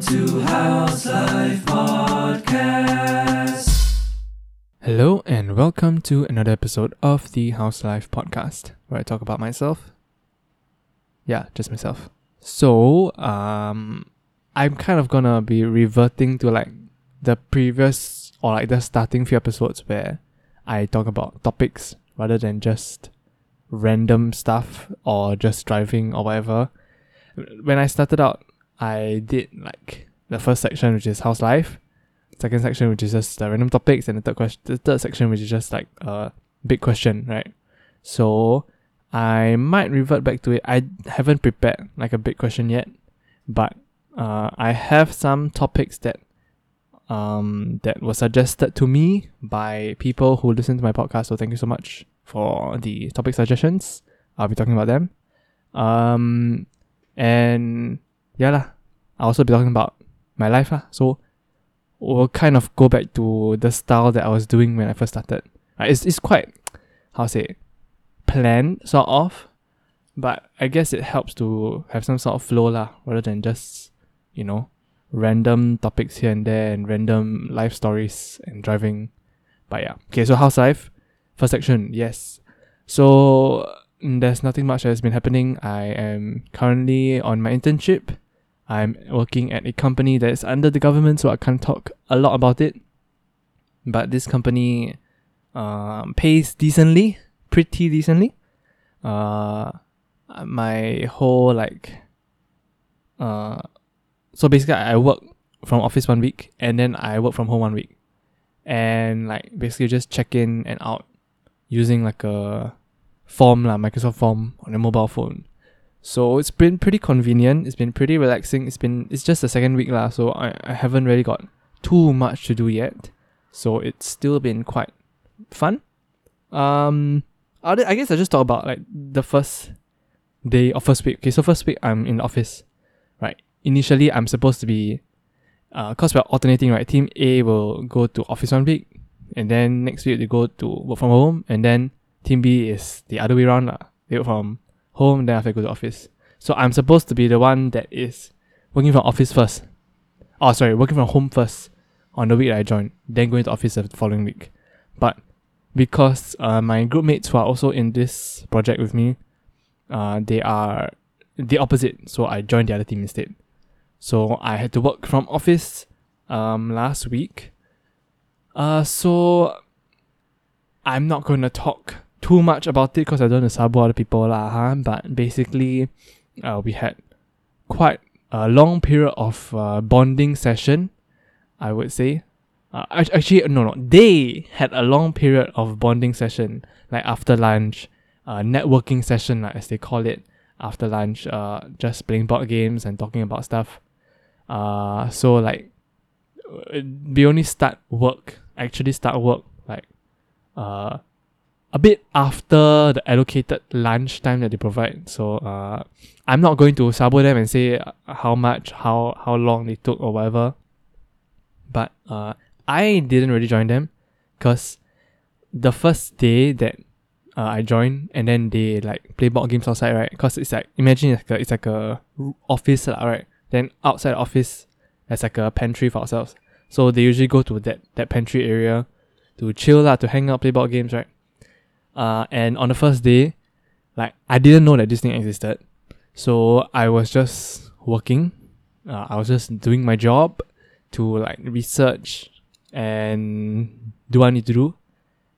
To House Life Podcast. Hello and welcome to another episode of the House Life Podcast, where I talk about myself. Yeah, just myself. So, um, I'm kind of gonna be reverting to like the previous or like the starting few episodes where I talk about topics rather than just random stuff or just driving or whatever. When I started out, I did like the first section, which is house life, second section, which is just the random topics, and the third question, the third section, which is just like a big question, right? So I might revert back to it. I haven't prepared like a big question yet, but uh, I have some topics that um that were suggested to me by people who listen to my podcast. So thank you so much for the topic suggestions. I'll be talking about them. Um, and yeah lah. I'll also be talking about my life lah. So we'll kind of go back to the style that I was doing when I first started. Uh, it's it's quite how to say planned sort of, but I guess it helps to have some sort of flow lah, rather than just you know random topics here and there and random life stories and driving. But yeah, okay. So house life, first section, yes. So mm, there's nothing much that has been happening. I am currently on my internship. I'm working at a company that is under the government, so I can't talk a lot about it. But this company um, pays decently, pretty decently. Uh, my whole like, uh, so basically I work from office one week and then I work from home one week, and like basically just check in and out using like a form lah, Microsoft form on a mobile phone. So it's been pretty convenient. It's been pretty relaxing. It's been it's just the second week lah, so I, I haven't really got too much to do yet. So it's still been quite fun. Um, other, I guess I just talk about like the first day of first week. Okay, so first week I'm in the office, right? Initially I'm supposed to be, uh, cause we're alternating, right? Team A will go to office one week, and then next week they go to work from home, and then team B is the other way around lah. They work from home, then after go to office. So I'm supposed to be the one that is working from office first. Oh, sorry, working from home first on the week that I joined, then going to office the following week. But because uh, my group mates who are also in this project with me, uh, they are the opposite. So I joined the other team instead. So I had to work from office um, last week. Uh, so I'm not going to talk too much about it because I don't want to other people lah, huh? But basically, uh, we had quite a long period of uh, bonding session, I would say. Uh, actually, no, no, they had a long period of bonding session, like after lunch, uh, networking session, like, as they call it, after lunch, uh, just playing board games and talking about stuff. Uh, so like, we only start work, actually start work, like, uh, a bit after the allocated lunch time that they provide. So uh, I'm not going to sabo them and say how much, how how long they took or whatever. But uh, I didn't really join them because the first day that uh, I joined and then they like play board games outside, right? Because it's like imagine it's like a, it's like a office, right? Then outside the office, there's like a pantry for ourselves. So they usually go to that that pantry area to chill lah, to hang out, play board games, right? Uh, and on the first day, like I didn't know that this thing existed, so I was just working. Uh, I was just doing my job to like research and do what I need to do,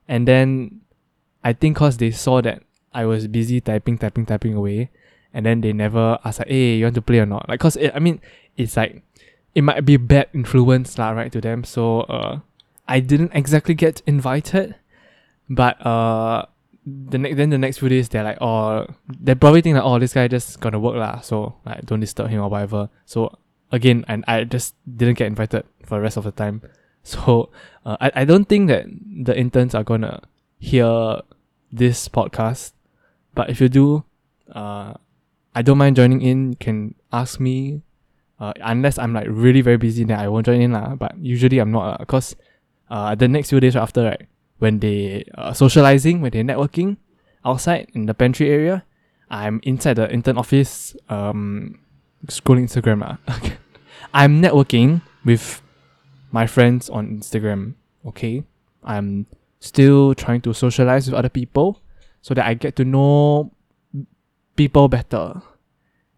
and then I think cause they saw that I was busy typing, typing, typing away, and then they never asked like, "Hey, you want to play or not?" Like, cause it, I mean, it's like it might be bad influence lah, right, to them. So uh, I didn't exactly get invited, but uh, the next then the next few days they're like, oh, they probably think like, oh, this guy just gonna work lah, so like don't disturb him or whatever. So again, and I just didn't get invited for the rest of the time. So uh, I I don't think that the interns are gonna hear this podcast, but if you do, uh, I don't mind joining in. You can ask me. Uh, unless I'm like really very busy, then I won't join in lah. But usually I'm not cause uh, the next few days after right, when they uh, socializing, when they're networking outside in the pantry area, I'm inside the intern office, um, scrolling Instagram. Uh. I'm networking with my friends on Instagram. Okay, I'm still trying to socialize with other people so that I get to know people better.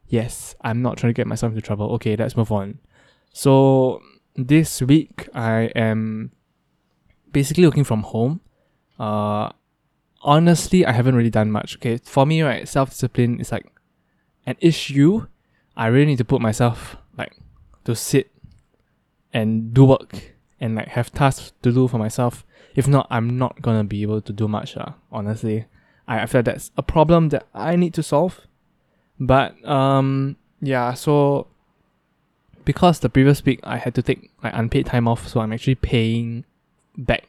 Yes, I'm not trying to get myself into trouble. Okay, let's move on. So this week I am basically working from home. Uh honestly I haven't really done much. Okay. For me, right, self discipline is like an issue. I really need to put myself like to sit and do work and like have tasks to do for myself. If not, I'm not gonna be able to do much, uh, honestly. I, I feel that's a problem that I need to solve. But um yeah, so because the previous week I had to take like unpaid time off, so I'm actually paying back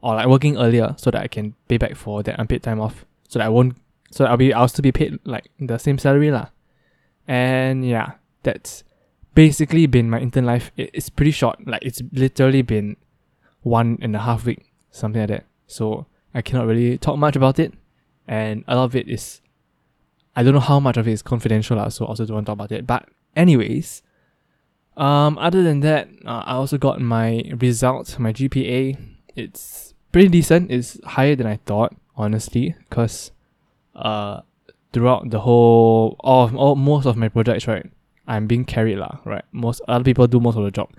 or like working earlier so that I can pay back for that unpaid time off. So that I won't so I'll be I'll still be paid like the same salary lah. And yeah, that's basically been my intern life. It, it's pretty short. Like it's literally been one and a half week, something like that. So I cannot really talk much about it. And a lot of it is I don't know how much of it is confidential, lah, so I also don't want to talk about it. But anyways, um, other than that, uh, I also got my results, my GPA. It's pretty decent. It's higher than I thought, honestly, because uh, throughout the whole all, all most of my projects, right, I'm being carried lah, right. Most other people do most of the job.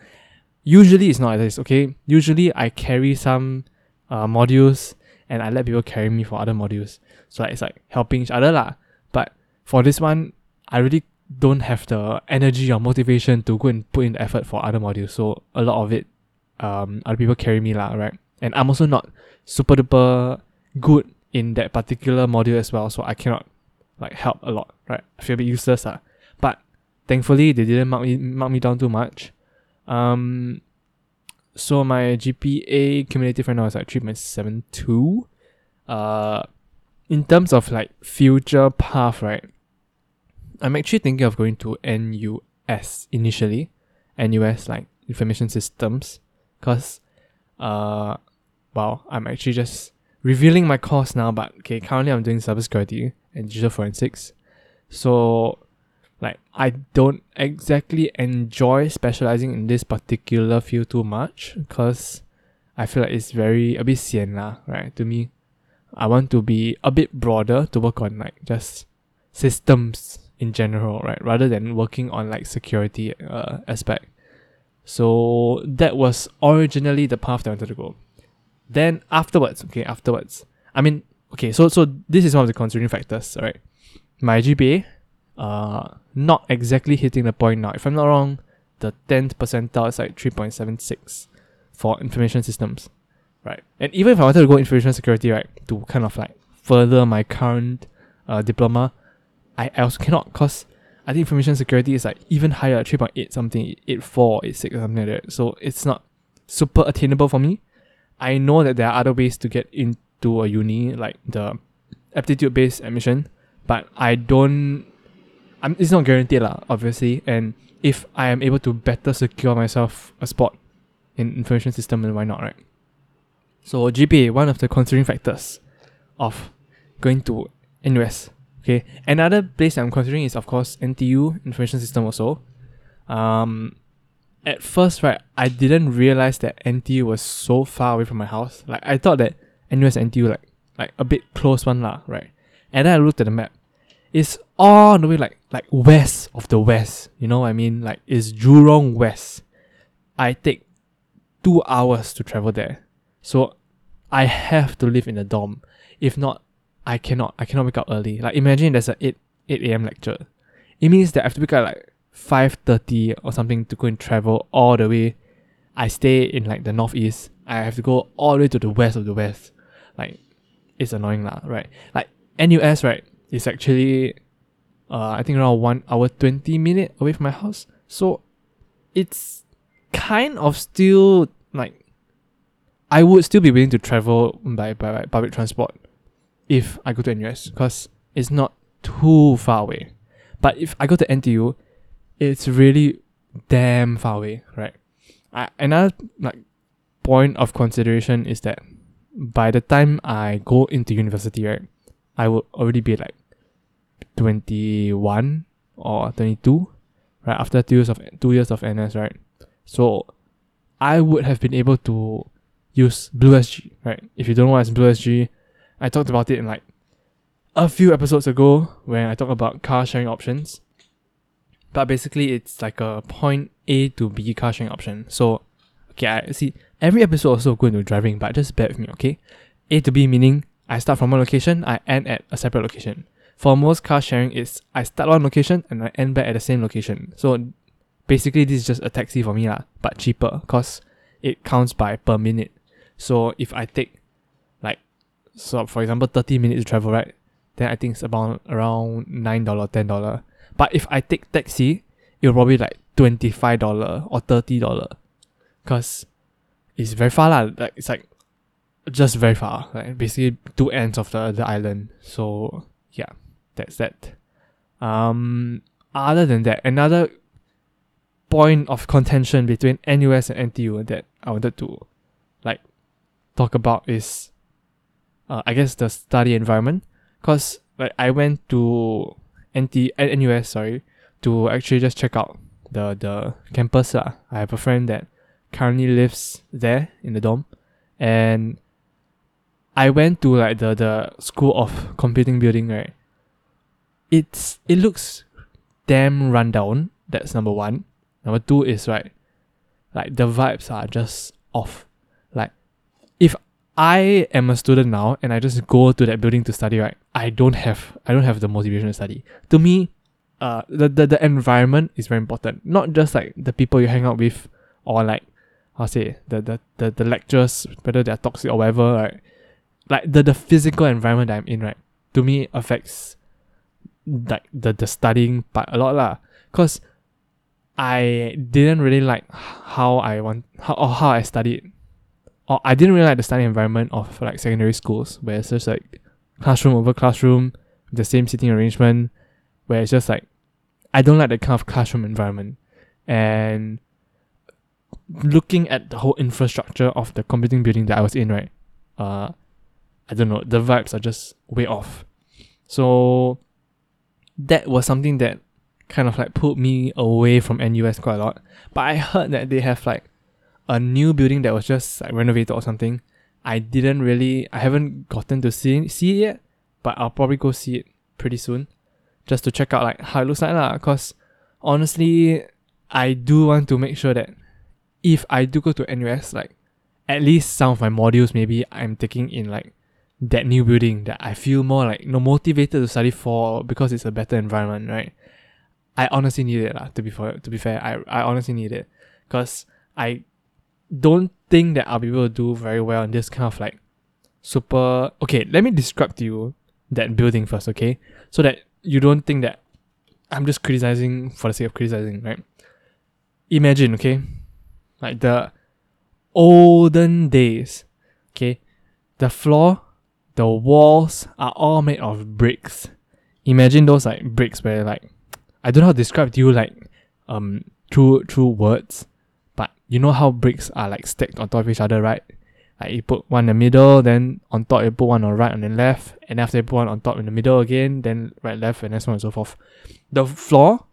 Usually it's not like this, okay. Usually I carry some uh, modules and I let people carry me for other modules. So like, it's like helping each other lah. But for this one, I really don't have the energy or motivation to go and put in effort for other modules. So a lot of it, um, other people carry me lah, right? And I'm also not super duper good in that particular module as well, so I cannot like help a lot, right? I feel a bit useless lah. But thankfully they didn't mark me mark me down too much. Um, so my GPA cumulative right now is like three point seven two. Uh, in terms of like future path, right? I'm actually thinking of going to NUS initially, NUS like information systems, cause uh, well, I'm actually just revealing my course now. But okay, currently I'm doing cybersecurity and digital forensics, so like I don't exactly enjoy specializing in this particular field too much, cause I feel like it's very a bit sian lah, right? To me, I want to be a bit broader to work on like just systems in general, right? Rather than working on like security uh, aspect. So that was originally the path that I wanted to go. Then afterwards, okay, afterwards, I mean, okay, so so this is one of the considering factors, right? My GPA, uh, not exactly hitting the point now. If I'm not wrong, the tenth percentile is like three point seven six for information systems, right? And even if I wanted to go information security, right, to kind of like further my current uh, diploma, I, also cannot because I think information security is like even higher, 3.8 something, 8.4, 8.6 or something like that. So it's not super attainable for me. I know that there are other ways to get into a uni, like the aptitude based admission, but I don't, I'm, it's not guaranteed, lah, obviously. And if I am able to better secure myself a spot in information system, then why not, right? So GPA, one of the considering factors of going to NUS. Okay, another place I'm considering is of course NTU Information System also. Um, at first, right, I didn't realize that NTU was so far away from my house. Like I thought that NUS NTU like like a bit close one lah, right? And then I looked at the map. It's all the way like like west of the west. You know what I mean? Like it's Jurong West. I take two hours to travel there. So I have to live in a dorm. If not, I cannot I cannot wake up early. Like imagine there's a eight eight AM lecture. It means that I have to wake up like five thirty or something to go and travel all the way. I stay in like the northeast. I have to go all the way to the west of the west. Like it's annoying lah, right? Like NUS right is actually uh I think around one hour twenty minute away from my house. So it's kind of still like I would still be willing to travel by, by, by public transport if I go to NUS because it's not too far away. But if I go to NTU, it's really damn far away, right? I, another like point of consideration is that by the time I go into university, right, I will already be like 21 or 22, right after two years of two years of NS, right? So I would have been able to use BlueSG, right? If you don't know what is BlueSG, I talked about it in like a few episodes ago when I talked about car sharing options. But basically, it's like a point A to B car sharing option. So, okay, I see every episode also go into driving, but just bear with me, okay? A to B meaning I start from one location, I end at a separate location. For most car sharing, it's I start one location and I end back at the same location. So basically, this is just a taxi for me lah, but cheaper because it counts by per minute. So if I take so for example thirty minutes to travel, right? Then I think it's about around nine dollar, ten dollar. But if I take taxi, it'll probably like twenty five dollar or thirty dollar, cause it's very far lah. Like it's like just very far, like basically two ends of the the island. So yeah, that's that. Um, other than that, another point of contention between NUS and NTU that I wanted to like talk about is, uh, I guess the study environment, cause like I went to NT NUS sorry to actually just check out the the campus lah. I have a friend that currently lives there in the dorm, and I went to like the the school of computing building right. It's it looks damn rundown. That's number one. Number two is right, like the vibes are just off. I am a student now and I just go to that building to study, right? I don't have I don't have the motivation to study. To me, uh the, the, the environment is very important. Not just like the people you hang out with or like I'll say the, the, the, the lectures, whether they're toxic or whatever, right? Like the, the physical environment that I'm in, right? To me affects like the, the studying part a lot lah. Cause I didn't really like how I want how or how I studied. Or I didn't really like the study environment of like secondary schools where it's just like classroom over classroom, the same seating arrangement, where it's just like I don't like that kind of classroom environment. And looking at the whole infrastructure of the computing building that I was in, right? Uh I don't know, the vibes are just way off. So that was something that kind of like pulled me away from NUS quite a lot. But I heard that they have like a new building that was just like renovated or something. I didn't really I haven't gotten to see see it yet, but I'll probably go see it pretty soon. Just to check out like how it looks like lah. Cause honestly, I do want to make sure that if I do go to NUS, like at least some of my modules maybe I'm taking in like that new building that I feel more like you know motivated to study for because it's a better environment, right? I honestly need it lah, to be fair to be fair. I, I honestly need it. Cause I don't think that I'll be able to do very well in this kind of like super okay, let me describe to you that building first, okay? So that you don't think that I'm just criticizing for the sake of criticizing, right? Imagine, okay? Like the olden days, okay? The floor, the walls are all made of bricks. Imagine those like bricks where like I don't know how to describe to you like um through through words, you know how bricks are like stacked on top of each other, right? Like you put one in the middle, then on top you put one on the right and then left, and after you put one on top in the middle again, then right left and so on and so forth. The floor,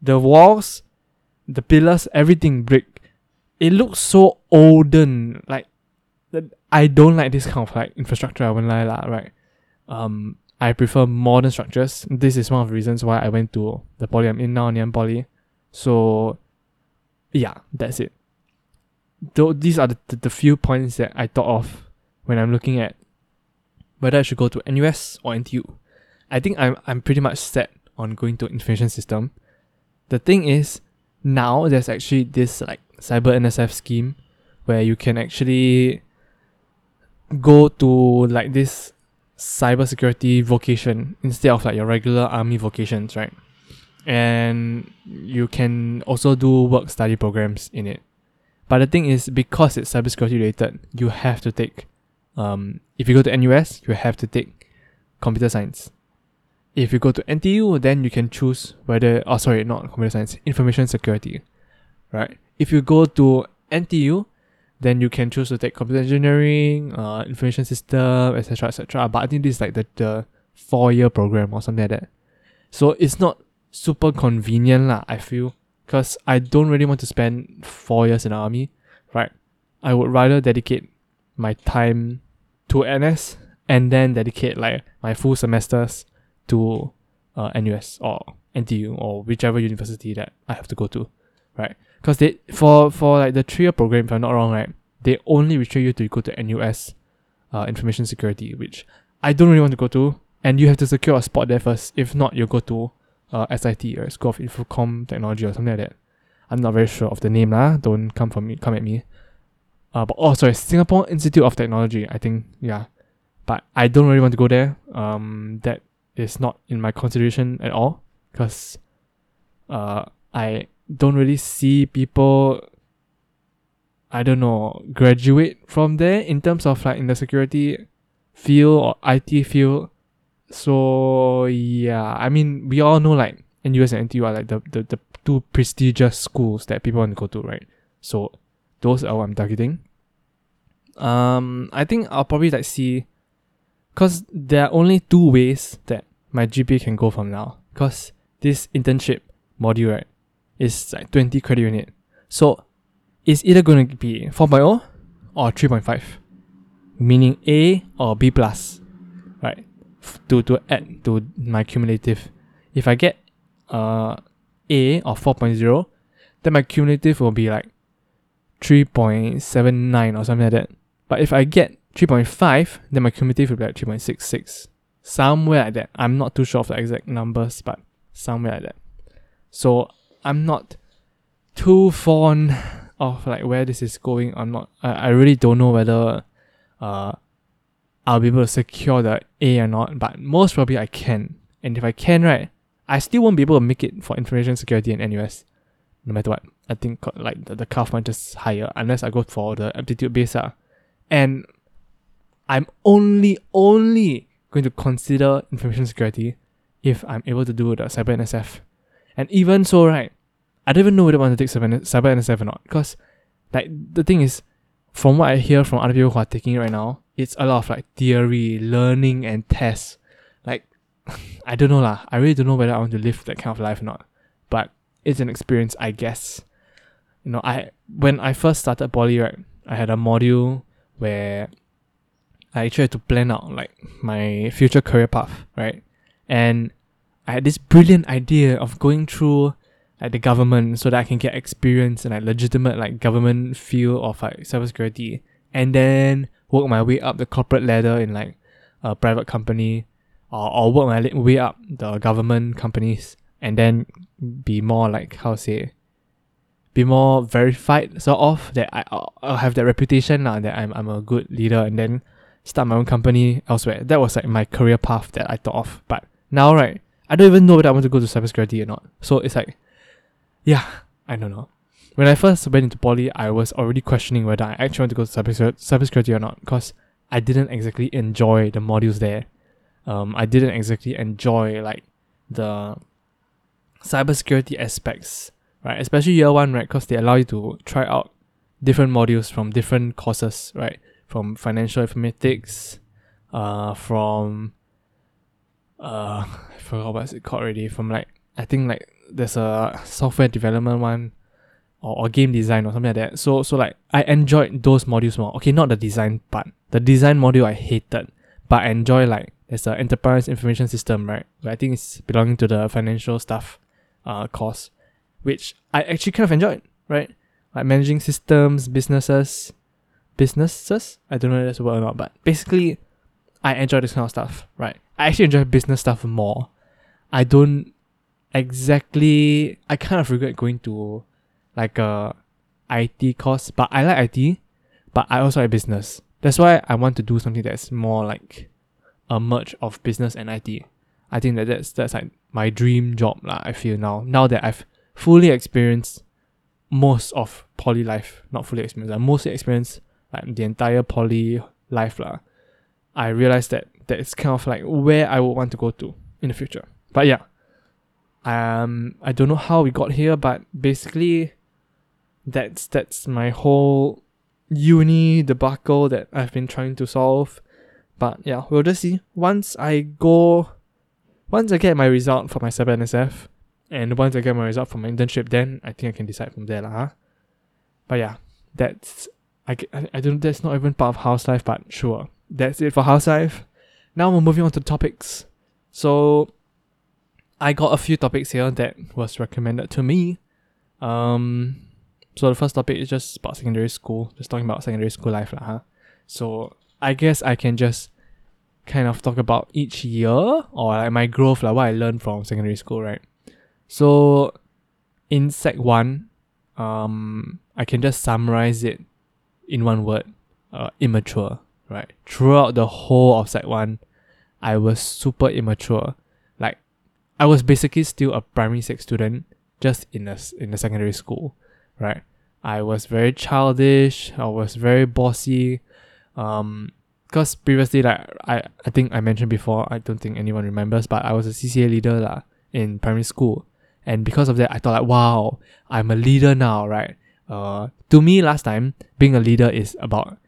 the walls, the pillars, everything brick. It looks so olden. Like I don't like this kind of like infrastructure. I won't lie lah, right? Um, I prefer modern structures. This is one of the reasons why I went to the poly I'm in now, Ngee Poly. So, yeah, that's it. Though these are the, the, the few points that I thought of when I'm looking at whether I should go to NUS or NTU. I think I'm I'm pretty much set on going to information system. The thing is, now there's actually this like cyber NSF scheme where you can actually go to like this cybersecurity vocation instead of like your regular army vocations, right? And you can also do work study programs in it. But the thing is, because it's cybersecurity related, you have to take, um, if you go to NUS, you have to take computer science. If you go to NTU, then you can choose whether, oh, sorry, not computer science, information security, right? If you go to NTU, then you can choose to take computer engineering, uh, information system, etc., etc. But I think this is like the, the four year program or something like that. So it's not super convenient lah. I feel because I don't really want to spend four years in the army, right? I would rather dedicate my time to NS and then dedicate like my full semesters to uh, NUS or NTU or whichever university that I have to go to, right? Because they for for like the three year program, if I'm not wrong, right, they only restrict you to go to NUS, uh, information security, which I don't really want to go to, and you have to secure a spot there first. If not, you go to uh, SIT or School of Infocom Technology or something like that. I'm not very sure of the name lah. Don't come for me, come at me. Uh, but oh, sorry, Singapore Institute of Technology. I think yeah, but I don't really want to go there. Um, that is not in my consideration at all because uh, I don't really see people. I don't know graduate from there in terms of like in the security field or IT field. So yeah, I mean we all know like NUS and NTU are like the, the, the two prestigious schools that people want to go to, right? So those are what I'm targeting. Um, I think I'll probably like see, cause there are only two ways that my GPA can go from now. Cause this internship module right is like 20 credit unit. So it's either to be 4.0 or 3.5, meaning A or B plus, right? To to add to my cumulative. If I get uh A or 4.0, then my cumulative will be like 3.79 or something like that. But if I get 3.5, then my cumulative will be like 3.66. Somewhere like that. I'm not too sure of the exact numbers, but somewhere like that. So I'm not too fond of like where this is going. I'm not I, I really don't know whether uh I'll be able to secure the A or not, but most probably I can. And if I can, right, I still won't be able to make it for information security in NUS. No matter what. I think like the, the cutoff point just higher unless I go for the aptitude base. Uh. And I'm only only going to consider information security if I'm able to do the cyber NSF. And even so, right, I don't even know whether I want to take cyber, cyber NSF or not. Because like the thing is, from what I hear from other people who are taking it right now, it's a lot of like theory, learning and tests. Like I don't know lah. I really don't know whether I want to live that kind of life or not. But it's an experience, I guess. You know, I when I first started poly, right, I had a module where I actually had to plan out like my future career path, right? And I had this brilliant idea of going through like the government so that I can get experience in like legitimate like government field of like cybersecurity and then work my way up the corporate ladder in like a private company or, or work my way up the government companies and then be more like how say be more verified sort of that I, I'll, I'll have that reputation now that I'm, I'm a good leader and then start my own company elsewhere. That was like my career path that I thought of. But now right, I don't even know whether I want to go to cybersecurity or not. So it's like yeah, I don't know. When I first went into poly, I was already questioning whether I actually want to go to cyber cybersecurity or not because I didn't exactly enjoy the modules there. Um, I didn't exactly enjoy like the cybersecurity aspects, right? Especially year one, right? Because they allow you to try out different modules from different courses, right? From financial informatics, uh, from uh, I forgot what's it called already. From like I think like there's a software development one or, or game design or something like that. So so like I enjoyed those modules more. Okay, not the design part. The design module I hated, but I enjoy like there's an enterprise information system, right? I think it's belonging to the financial stuff uh course, which I actually kind of enjoyed, right? Like managing systems, businesses, businesses. I don't know if that's a word or not, but basically I enjoy this kind of stuff, right? I actually enjoy business stuff more. I don't exactly I kind of regret going to like a IT course, but I like IT, but I also like business. That's why I want to do something that's more like a merge of business and IT. I think that that's that's like my dream job lah. I feel now now that I've fully experienced most of poly life, not fully experienced, I mostly experienced like the entire poly life lah. I realized that that it's kind of like where I would want to go to in the future. But yeah, um, I don't know how we got here, but basically, that's that's my whole uni debacle that I've been trying to solve. But yeah, we'll just see. Once I go, once I get my result for my cyber NSF, And once I get my result for my internship, then I think I can decide from there, lah. Huh? But yeah, that's I, I, I don't that's not even part of house life, but sure. That's it for house life. Now we're moving on to topics. So I got a few topics here that was recommended to me. Um so the first topic is just about secondary school, just talking about secondary school life, lah, huh? So I guess I can just kind of talk about each year or like my growth, like what I learned from secondary school, right? So in sec one, um, I can just summarize it in one word, uh, immature, right? Throughout the whole of sec one, I was super immature. Like, I was basically still a primary six student, just in a in a secondary school, right? I was very childish. I was very bossy. Um, because previously, like I, I think I mentioned before, I don't think anyone remembers, but I was a CCA leader lah in primary school, and because of that, I thought like, wow, I'm a leader now, right? Uh, to me, last time being a leader is about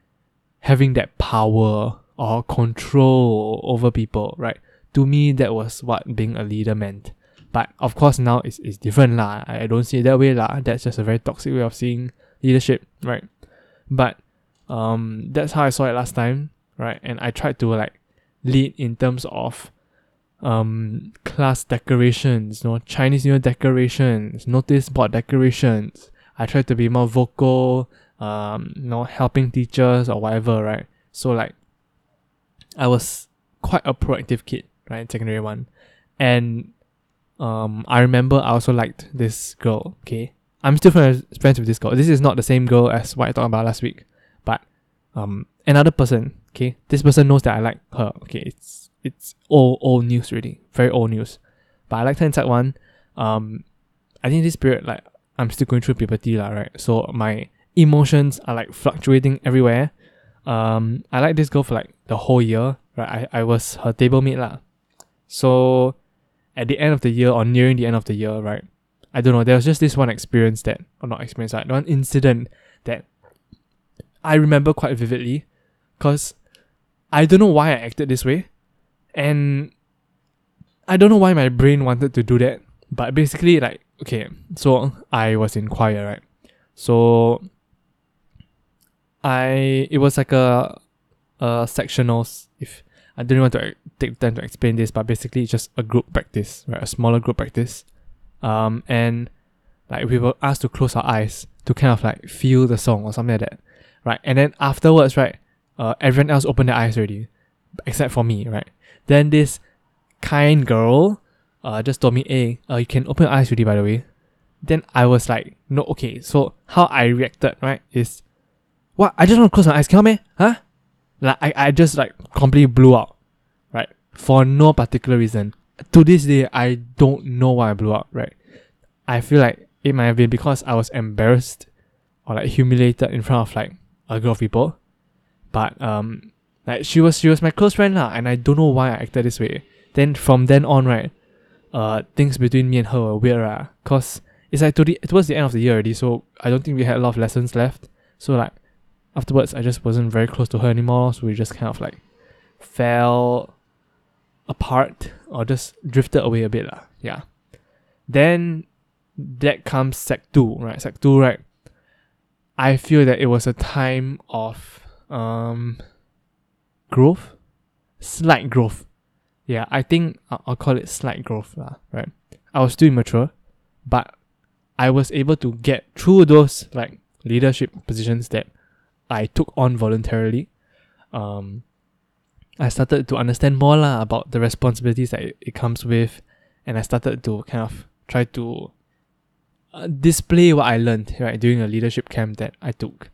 having that power or control over people, right? To me, that was what being a leader meant. But of course, now it's, it's different lah. I don't see it that way lah. That's just a very toxic way of seeing leadership, right? But um, that's how I saw it last time right? And I tried to like lead in terms of um class decorations, you know, Chinese New Year decorations, notice board decorations. I tried to be more vocal, um, you know, helping teachers or whatever, right? So like I was quite a proactive kid, right, secondary one. And um I remember I also liked this girl, okay? I'm still friends friends with this girl. This is not the same girl as what I talked about last week. But um another person, Okay, this person knows that I like her. Okay, it's it's old old news really, very old news. But I like her inside one. Um, I think this period like I'm still going through puberty lah, right? So my emotions are like fluctuating everywhere. Um, I like this girl for like the whole year, right? I, I was her table mate lah. So at the end of the year or nearing the end of the year, right? I don't know. There was just this one experience that, or not experience, like one incident that I remember quite vividly, cause I don't know why I acted this way. And I don't know why my brain wanted to do that. But basically, like, okay, so I was in choir, right? So I it was like a a sectionals I didn't want to take time to explain this, but basically it's just a group practice, right? A smaller group practice. Um and like we were asked to close our eyes to kind of like feel the song or something like that. Right. And then afterwards, right, uh, everyone else opened their eyes already, except for me, right? Then this kind girl uh, just told me, hey, uh, you can open your eyes already, by the way. Then I was like, no, okay. So how I reacted, right, is, what? I just want to close my eyes, can man? Huh? Like, I, I just like completely blew out, right? For no particular reason. To this day, I don't know why I blew out, right? I feel like it might have been because I was embarrassed or like humiliated in front of like a group of people but um, like she was she was my close friend lah, and I don't know why I acted this way. Then from then on, right, uh, things between me and her were weird. Cause it's like to the towards the end of the year already, so I don't think we had a lot of lessons left. So like afterwards, I just wasn't very close to her anymore. So we just kind of like fell apart or just drifted away a bit, lah. Yeah. Then that comes sec two, right? Sec two, right? I feel that it was a time of um growth slight growth yeah i think i'll, I'll call it slight growth lah, right i was still immature but i was able to get through those like leadership positions that i took on voluntarily um i started to understand more lah about the responsibilities that it, comes with and i started to kind of try to uh, display what i learned right during a leadership camp that i took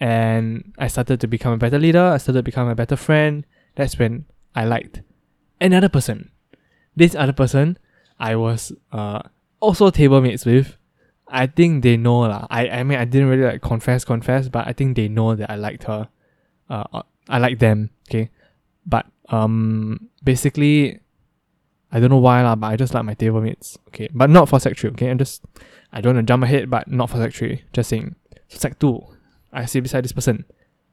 and I started to become a better leader. I started to become a better friend. That's when I liked another person. This other person, I was uh also table mates with. I think they know lah. I I mean I didn't really like confess confess, but I think they know that I liked her. Uh, uh I like them. Okay, but um basically, I don't know why lah, but I just like my table mates. Okay, but not for sec three. Okay, I'm just I don't want to jump ahead, but not for sec three. Just saying. sec two, I sit beside this person.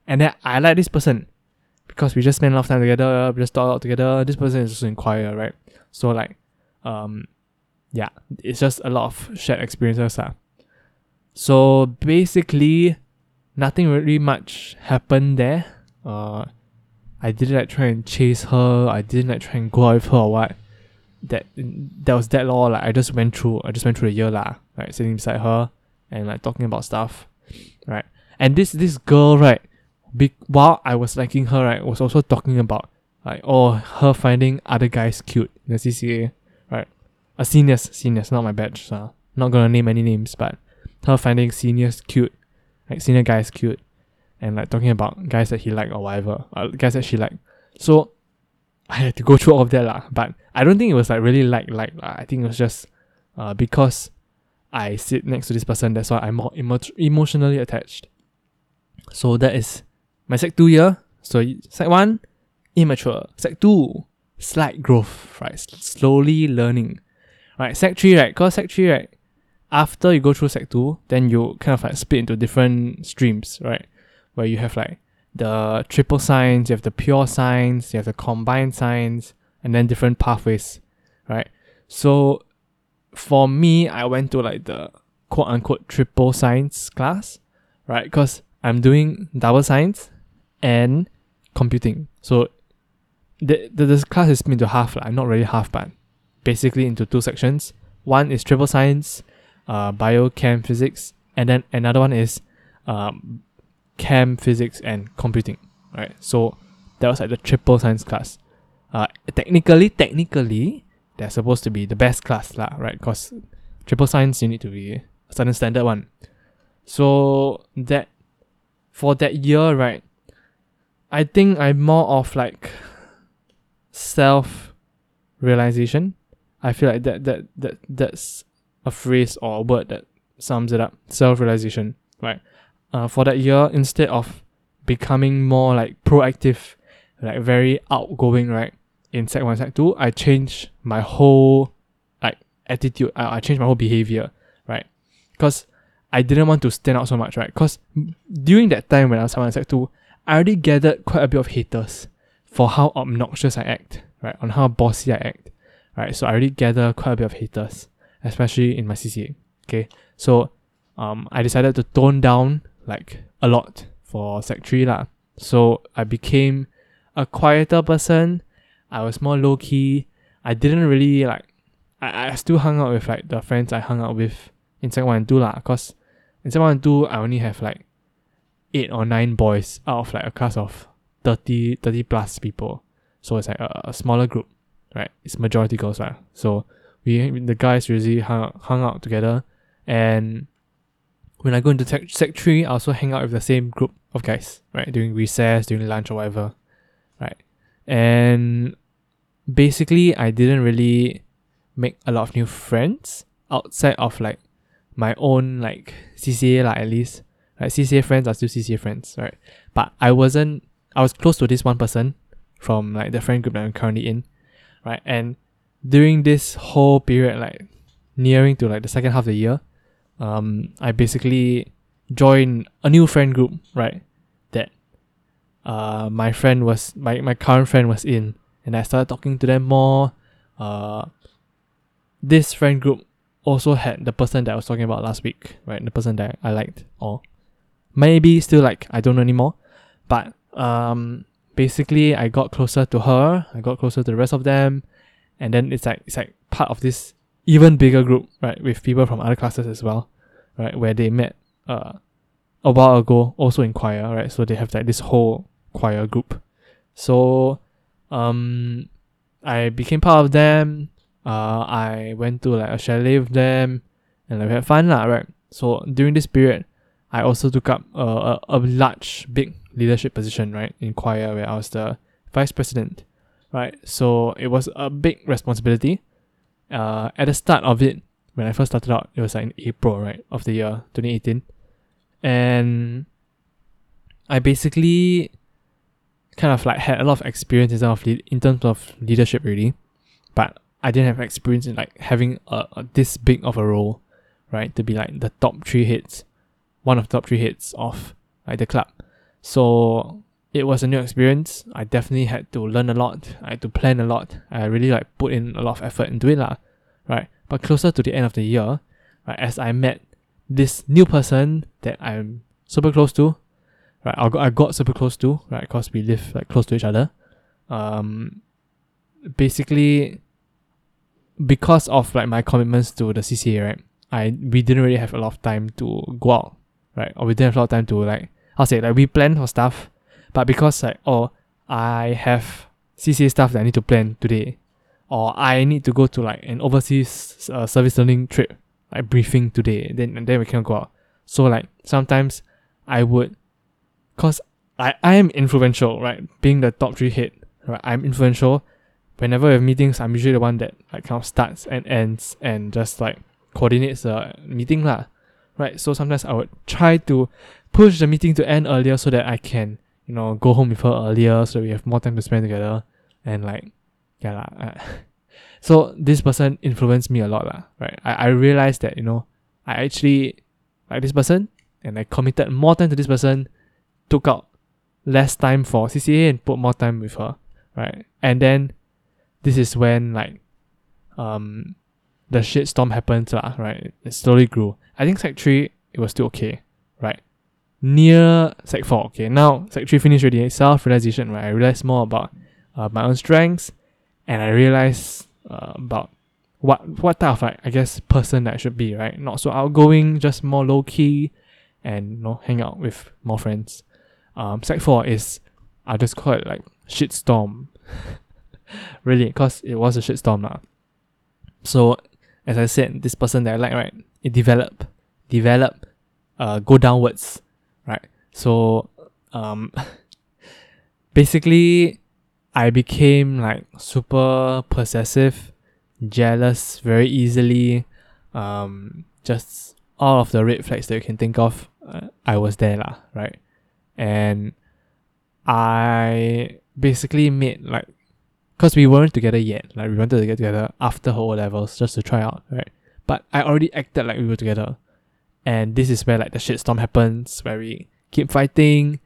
And then I like this person because we just spend a lot of time together, we just talk out together. This person is also in choir, right? So like um yeah, it's just a lot of shared experiences. Uh. So basically, nothing really much happened there. Uh, I didn't like try and chase her. I didn't like try and go out with her or what. That that was that law. Like I just went through. I just went through the year lah. Right, sitting beside her and like talking about stuff. Right, and this this girl right, be, while I was liking her right, was also talking about like oh her finding other guys cute in the CCA. A seniors seniors not my batch. So not gonna name any names, but her finding seniors cute, like senior guys cute and like talking about guys that he liked or whatever, uh, guys that she liked. So I had to go through all of that lah. But I don't think it was like really like like lah. I think it was just uh, because I sit next to this person. That's why I'm more emo- emotionally attached. So that is my sec two year. So sec one, immature. Sec two, slight growth. Right, slowly learning. Right, sec three. Right, cause sec three. Right, after you go through sec two, then you kind of like split into different streams. Right where you have like the triple science, you have the pure science, you have the combined science, and then different pathways, right? So for me, I went to like the quote unquote triple science class, right? Because I'm doing double science and computing. So the, the this class is split into half, like, not really half, but basically into two sections. One is triple science, uh, biochem physics, and then another one is um, chem, physics, and computing. Right. So that was like the triple science class. Uh, technically, technically, they're supposed to be the best class lah, right? Because triple science you need to be a certain standard one. So that for that year, right? I think I'm more of like self realization. I feel like that that that that's a phrase or a word that sums it up. Self realization, right? uh, for that year, instead of becoming more like proactive, like very outgoing, right? In sec one, sec two, I changed my whole like attitude. I, I changed my whole behavior, right? Because I didn't want to stand out so much, right? Because during that time when I was one, sec two, I already gathered quite a bit of haters for how obnoxious I act, right? On how bossy I act, right? So I already gathered quite a bit of haters, especially in my CCA. Okay, so um, I decided to tone down like a lot for sec 3 lah. So I became a quieter person. I was more low key. I didn't really like I, I still hung out with like the friends I hung out with in sec 1 and 2 lah. Cause in sec 1 and 2 I only have like eight or nine boys out of like a class of 30, 30 plus people. So it's like a, a smaller group, right? It's majority girls, right? So we the guys usually hung out, hung out together and when I go into tech, sec 3, I also hang out with the same group of guys, right? During recess, during lunch or whatever, right? And basically, I didn't really make a lot of new friends outside of like my own like CCA, like at least. Like CCA friends are still CCA friends, right? But I wasn't, I was close to this one person from like the friend group that I'm currently in, right? And during this whole period, like nearing to like the second half of the year, um, I basically joined a new friend group, right? That uh, my friend was my, my current friend was in, and I started talking to them more. Uh, this friend group also had the person that I was talking about last week, right? The person that I liked, or maybe still like I don't know anymore, but um, basically I got closer to her. I got closer to the rest of them, and then it's like it's like part of this even bigger group, right, with people from other classes as well, right, where they met uh, a while ago, also in choir, right, so they have like this whole choir group. So, um, I became part of them. Uh, I went to like a chalet with them, and like, we had fun, lah, right. So during this period, I also took up a, a, a large, big leadership position, right, in choir, where I was the vice president, right. So it was a big responsibility uh, at the start of it, when I first started out, it was like in April, right, of the year 2018. And I basically kind of like had a lot of experience in terms of, lead, in terms of leadership, really. But I didn't have experience in like having a, a, this big of a role, right, to be like the top three hits, one of the top three hits of like the club. So it was a new experience. I definitely had to learn a lot. I had to plan a lot. I really like put in a lot of effort into it, lah. Right. But closer to the end of the year, right, as I met this new person that I'm super close to, right, I got, I got super close to, right, because we live like close to each other. Um, basically, because of like my commitments to the CCA, right, I we didn't really have a lot of time to go out, right, or we didn't have a lot of time to like I'll say like we plan for stuff, but because like oh I have CCA stuff that I need to plan today, or I need to go to like an overseas uh, service learning trip, like briefing today, then then we cannot go out. So like sometimes I would, cause I I am influential, right? Being the top three head, right? I'm influential. Whenever we have meetings, I'm usually the one that like kind of starts and ends and just like coordinates the meeting lah, right? So sometimes I would try to push the meeting to end earlier so that I can you know go home with her earlier so we have more time to spend together and like yeah. Uh, so this person influenced me a lot lah, right? I, I realized that you know I actually like this person and I committed more time to this person, took out less time for CCA and put more time with her, right? And then this is when like um the shit storm happened lah, right? It slowly grew. I think sec three it was still okay, right? Near sec four, okay. Now sec three finished already. Self realization, right? I realized more about uh, my own strengths, and I realized uh, about what what type of like I guess person that I should be, right? Not so outgoing, just more low key, and you know hang out with more friends. Um, sec four is I just call it like shitstorm, really, cause it was a shitstorm lah. So as I said, this person that I like, right, it develop, develop, uh, go downwards? So um, basically I became like super possessive, jealous very easily. Um, just all of the red flags that you can think of, uh, I was there lah, right? And I basically made like, cause we weren't together yet. Like we wanted to get together after her O levels just to try out, right? But I already acted like we were together, and this is where like the shitstorm happens, where we keep fighting,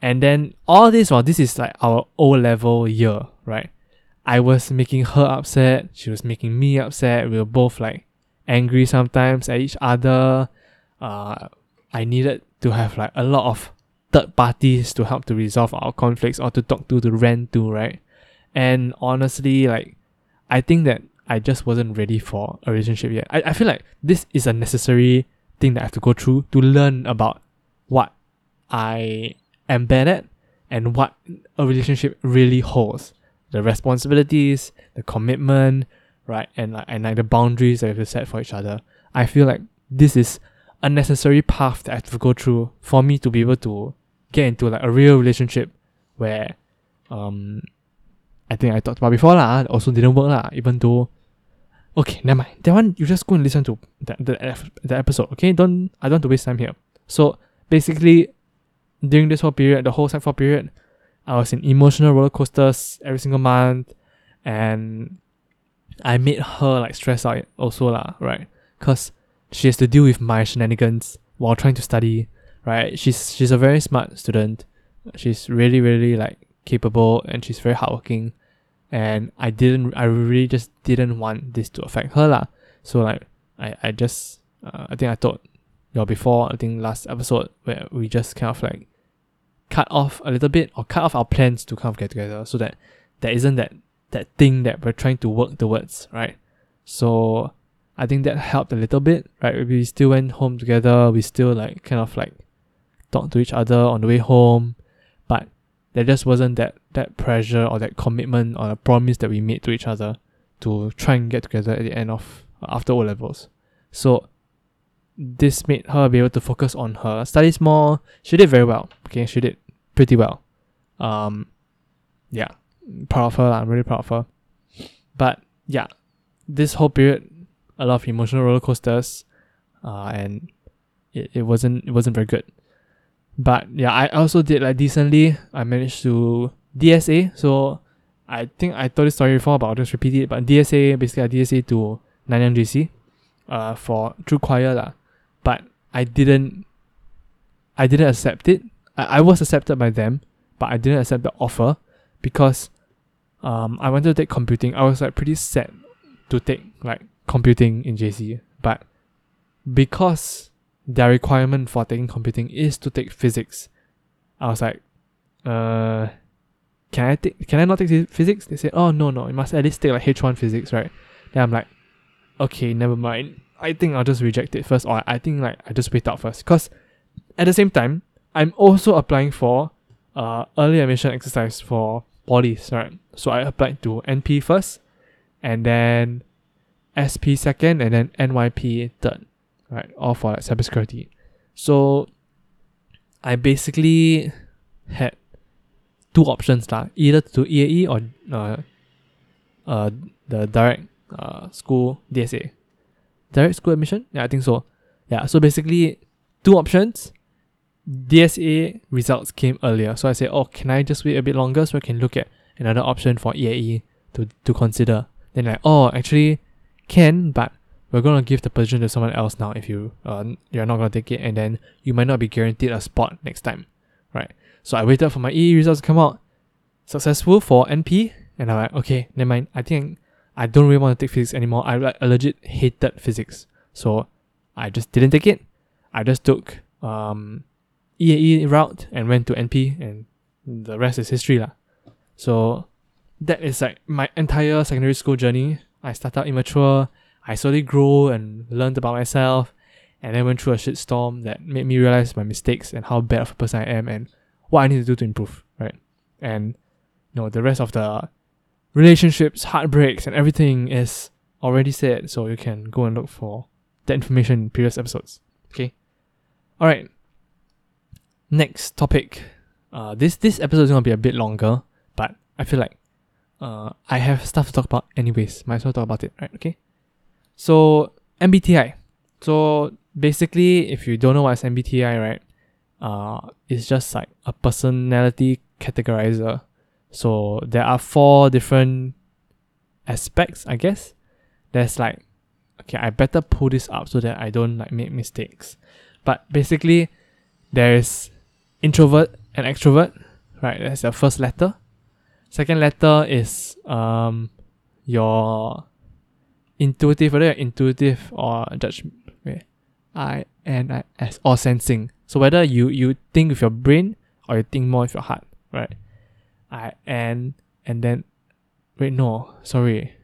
and then all this while this is like our O level year, right? I was making her upset, she was making me upset. We were both like angry sometimes at each other. Uh, I needed to have like a lot of third parties to help to resolve our conflicts or to talk to, to rent to, right? And honestly, like, I think that I just wasn't ready for a relationship yet. I, I feel like this is a necessary thing that I have to go through to learn about I am and what a relationship really holds. The responsibilities, the commitment, right? And like and like the boundaries that we have to set for each other. I feel like this is a necessary path that I have to go through for me to be able to get into like a real relationship where um I think I talked about before lah, also didn't work lah, even though okay, never mind. That one you just go and listen to the the, the episode, okay? Don't I don't want to waste time here. So basically during this whole period, the whole sec four period, I was in emotional roller coasters every single month, and I made her like stress out also lah, right? Cause she has to deal with my shenanigans while trying to study, right? She's she's a very smart student. She's really really like capable and she's very hardworking, and I didn't I really just didn't want this to affect her lah. So like I I just uh, I think I told you know, before I think last episode where we just kind of like cut off a little bit or cut off our plans to kind of get together so that there isn't that that thing that we're trying to work towards, right? So I think that helped a little bit, right? We still went home together, we still like kind of like talked to each other on the way home, but there just wasn't that that pressure or that commitment or a promise that we made to each other to try and get together at the end of after O levels. So this made her be able to focus on her studies more. She did very well. Okay, she did pretty well. Um, yeah, proud of her. I'm really proud of her. But yeah, this whole period, a lot of emotional roller coasters, uh, and it, it wasn't it wasn't very good. But yeah, I also did like decently. I managed to DSA. So I think I told this story before, but I'll just repeat it. But DSA basically I DSA to Nanyang JC, uh, for through choir lah I didn't I didn't accept it. I, I was accepted by them, but I didn't accept the offer because um I wanted to take computing. I was like pretty sad to take like computing in JC, but because their requirement for taking computing is to take physics, I was like, uh, can I take? Can I not take physics? They said, oh no no, you must at least take like H one physics, right? Then I'm like, okay, never mind. I think I'll just reject it first, or I think like I just wait out first, cause at the same time, I'm also applying for uh early admission exercise for polys, right? So I applied to NP first, and then SP second, and then NYP third, right? All for like cybersecurity. So I basically had two options lah, either to EAE or uh, uh the direct uh school DSA. Direct school admission? Yeah, I think so. Yeah, so basically two options. DSA results came earlier. So I said, oh, can I just wait a bit longer so I can look at another option for EAE to, to consider? Then like, oh, actually can, but we're gonna give the position to someone else now if you uh you're not gonna take it and then you might not be guaranteed a spot next time. Right. So I waited for my EAE results to come out. Successful for NP, and I'm like, okay, never mind. I think I don't really want to take physics anymore. I like legit hated physics. So I just didn't take it. I just took um EAE route and went to NP and the rest is history lah. So that is like my entire secondary school journey. I started out immature, I slowly grew and learned about myself, and then went through a shitstorm that made me realize my mistakes and how bad of a person I am and what I need to do to improve, right? And you know, the rest of the relationships, heartbreaks, and everything is already said, so you can go and look for that information in previous episodes. Okay. Alright. Next topic. Uh this this episode is gonna be a bit longer, but I feel like uh I have stuff to talk about anyways. Might as well talk about it, right? Okay. So MBTI. So basically if you don't know what's MBTI, right? Uh it's just like a personality categorizer. So there are four different aspects, I guess. There's like okay, I better pull this up so that I don't like make mistakes. But basically there's introvert and extrovert, right? That's the first letter. Second letter is um your intuitive, whether you're intuitive or judge wait, I N I S or sensing. So whether you you think with your brain or you think more with your heart, right? I N and then wait no, sorry.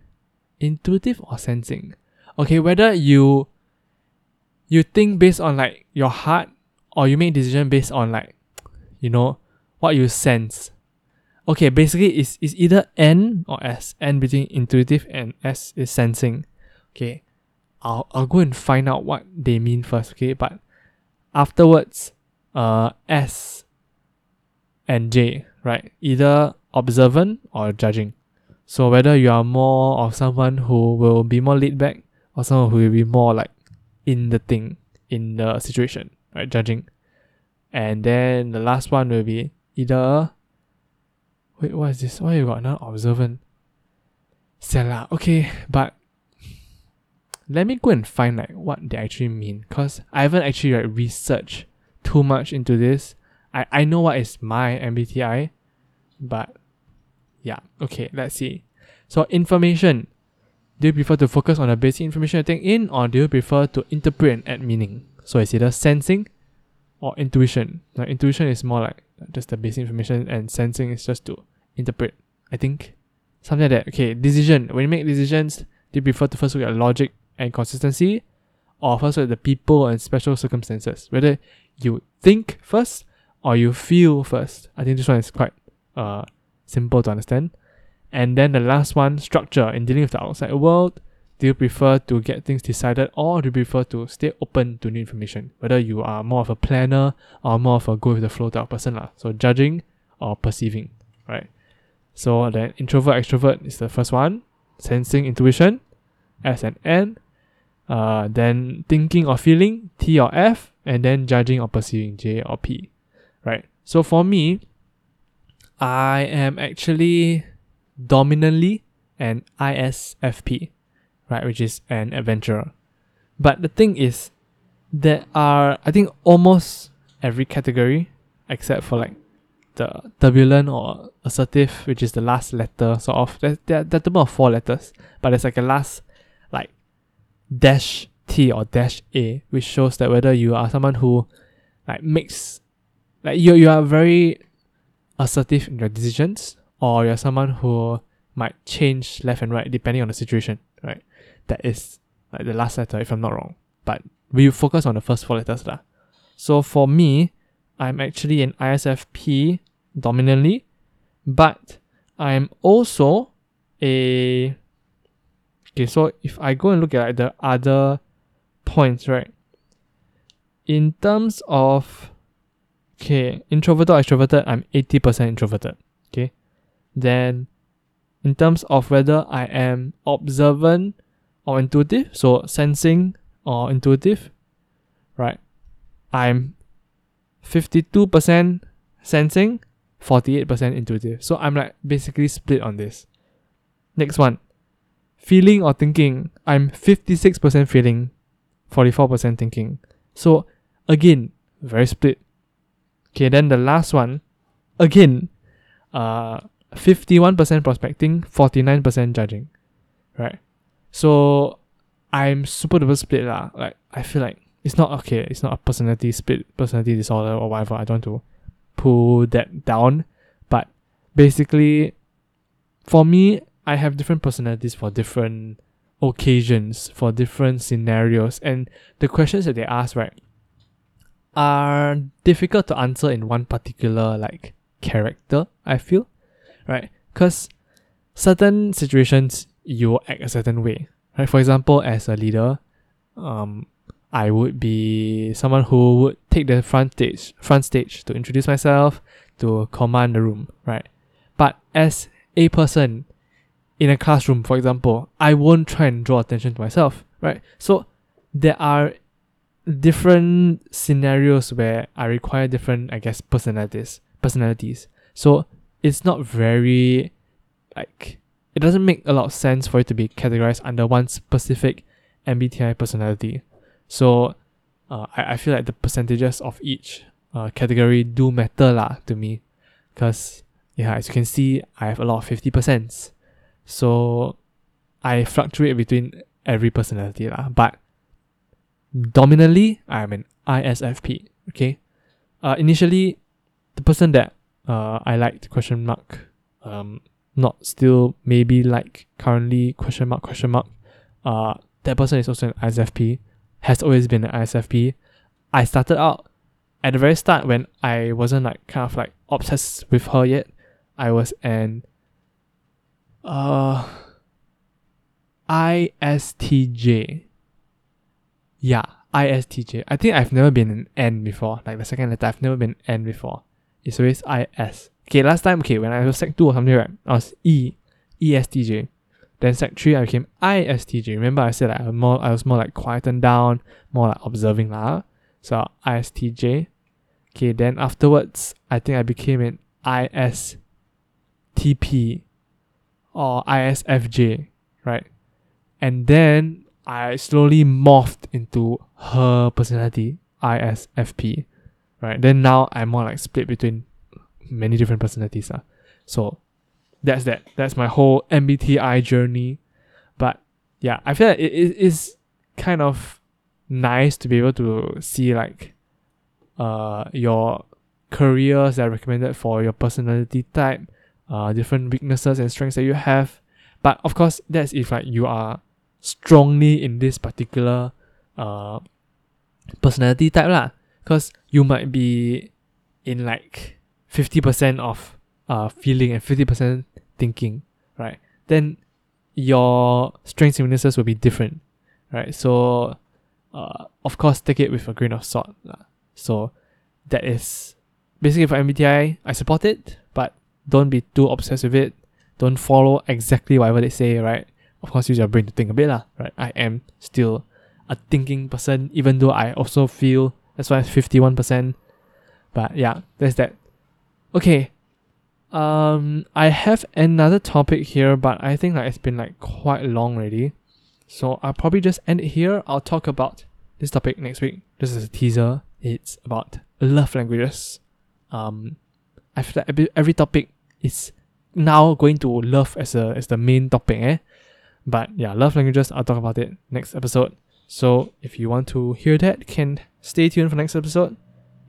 Intuitive or sensing? Okay, whether you you think based on like your heart or you make decision based on like you know what you sense. Okay, basically it's, it's either N or S. N between intuitive and S is sensing. Okay. I'll I'll go and find out what they mean first, okay? But afterwards, uh S and J, right? Either observant or judging. So whether you are more of someone who will be more laid back or someone who will be more like in the thing, in the situation, right? Judging. And then the last one will be either wait, what is this? Why you got another observant? Sella. Okay, but let me go and find like what they actually mean. Cause I haven't actually like researched too much into this. I, I know what is my MBTI, but yeah, okay, let's see. So information. Do you prefer to focus on the basic information you take in or do you prefer to interpret and add meaning? So it's either sensing or intuition. Like intuition is more like just the basic information and sensing is just to interpret. I think. Something like that. Okay, decision. When you make decisions, do you prefer to first look at logic and consistency? Or first look at the people and special circumstances? Whether you think first or you feel first. I think this one is quite uh simple to understand. And then the last one, structure. In dealing with the outside world, do you prefer to get things decided or do you prefer to stay open to new information? Whether you are more of a planner or more of a go with the flow type person. lah. So judging or perceiving, right? So then introvert, extrovert is the first one. Sensing, intuition, S and N. Uh, then thinking or feeling, T or F. And then judging or perceiving, J or P, right? So for me, I am actually dominantly an ISFP, right, which is an adventurer. But the thing is, there are I think almost every category except for like the turbulent or assertive, which is the last letter, sort of. There, there, there are a total of four letters, but there's like a last, like, dash T or dash A, which shows that whether you are someone who like makes like you you are very assertive in your decisions or you're someone who might change left and right depending on the situation, right? That is like the last letter if I'm not wrong. But we focus on the first four letters lah. So for me, I'm actually an ISFP dominantly, but I'm also a okay. So if I go and look at like, the other points, right? In terms of okay, introverted or extroverted, I'm eighty percent introverted. Okay, then in terms of whether I am observant or intuitive, so sensing or intuitive, right? I'm 52% sensing, 48% intuitive. So I'm like basically split on this. Next one. Feeling or thinking. I'm 56% feeling, 44% thinking. So again, very split. Okay, then the last one, again, uh 51% prospecting, 49% judging. Right? So I'm super duper split lah. Like I feel like it's not okay, it's not a personality split, personality disorder or whatever. I don't want to pull that down. But basically for me, I have different personalities for different occasions, for different scenarios, and the questions that they ask, right, are difficult to answer in one particular like character, I feel. Right? Because certain situations you act a certain way. Right? For example, as a leader, um, I would be someone who would take the front stage, front stage to introduce myself, to command the room, right? But as a person in a classroom, for example, I won't try and draw attention to myself, right? So there are different scenarios where I require different, I guess, personalities. Personalities. So it's not very like it doesn't make a lot of sense for it to be categorized under one specific MBTI personality. So uh, I, I feel like the percentages of each uh, category do matter lah to me. Because yeah, as you can see, I have a lot of 50%. So I fluctuate between every personality lah. But dominantly, I'm an ISFP. Okay. Uh, initially, the person that uh, I liked question mark um not still maybe like currently question mark question mark uh that person is also an ISFP has always been an ISFP I started out at the very start when I wasn't like kind of like obsessed with her yet I was an uh ISTJ yeah ISTJ I think I've never been an N before like the second letter I've never been N before it's always IS. Okay, last time, okay, when I was sec 2 or something, right, I was E, ESTJ. Then sec 3, I became ISTJ. Remember I said like, I was more, I was more like quietened down, more like observing lah. So ISTJ. Okay, then afterwards, I think I became an ISTP or ISFJ, right? And then I slowly morphed into her personality, ISFP right? Then now I'm more like split between many different personalities. Uh. So that's that. That's my whole MBTI journey. But yeah, I feel like it is kind of nice to be able to see like uh your careers that are recommended for your personality type, uh different weaknesses and strengths that you have. But of course that's if like you are strongly in this particular uh personality type lah because you might be in like 50% of uh, feeling and 50% thinking, right? Then your strengths and weaknesses will be different, right? So, uh, of course, take it with a grain of salt. Lah. So, that is basically for MBTI. I support it, but don't be too obsessed with it. Don't follow exactly whatever they say, right? Of course, use your brain to think a bit, lah, right? I am still a thinking person, even though I also feel that's why it's 51%. But yeah, there's that. Okay. Um I have another topic here, but I think like it's been like quite long already. So I'll probably just end it here. I'll talk about this topic next week. This is a teaser. It's about love languages. Um I feel like every topic is now going to love as a as the main topic, eh? But yeah, love languages, I'll talk about it next episode. So if you want to hear that, can stay tuned for next episode.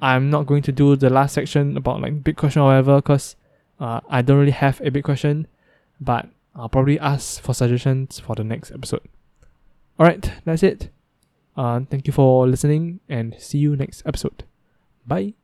I'm not going to do the last section about like big question or whatever because uh, I don't really have a big question, but I'll probably ask for suggestions for the next episode. Alright, that's it. Uh, thank you for listening and see you next episode. Bye.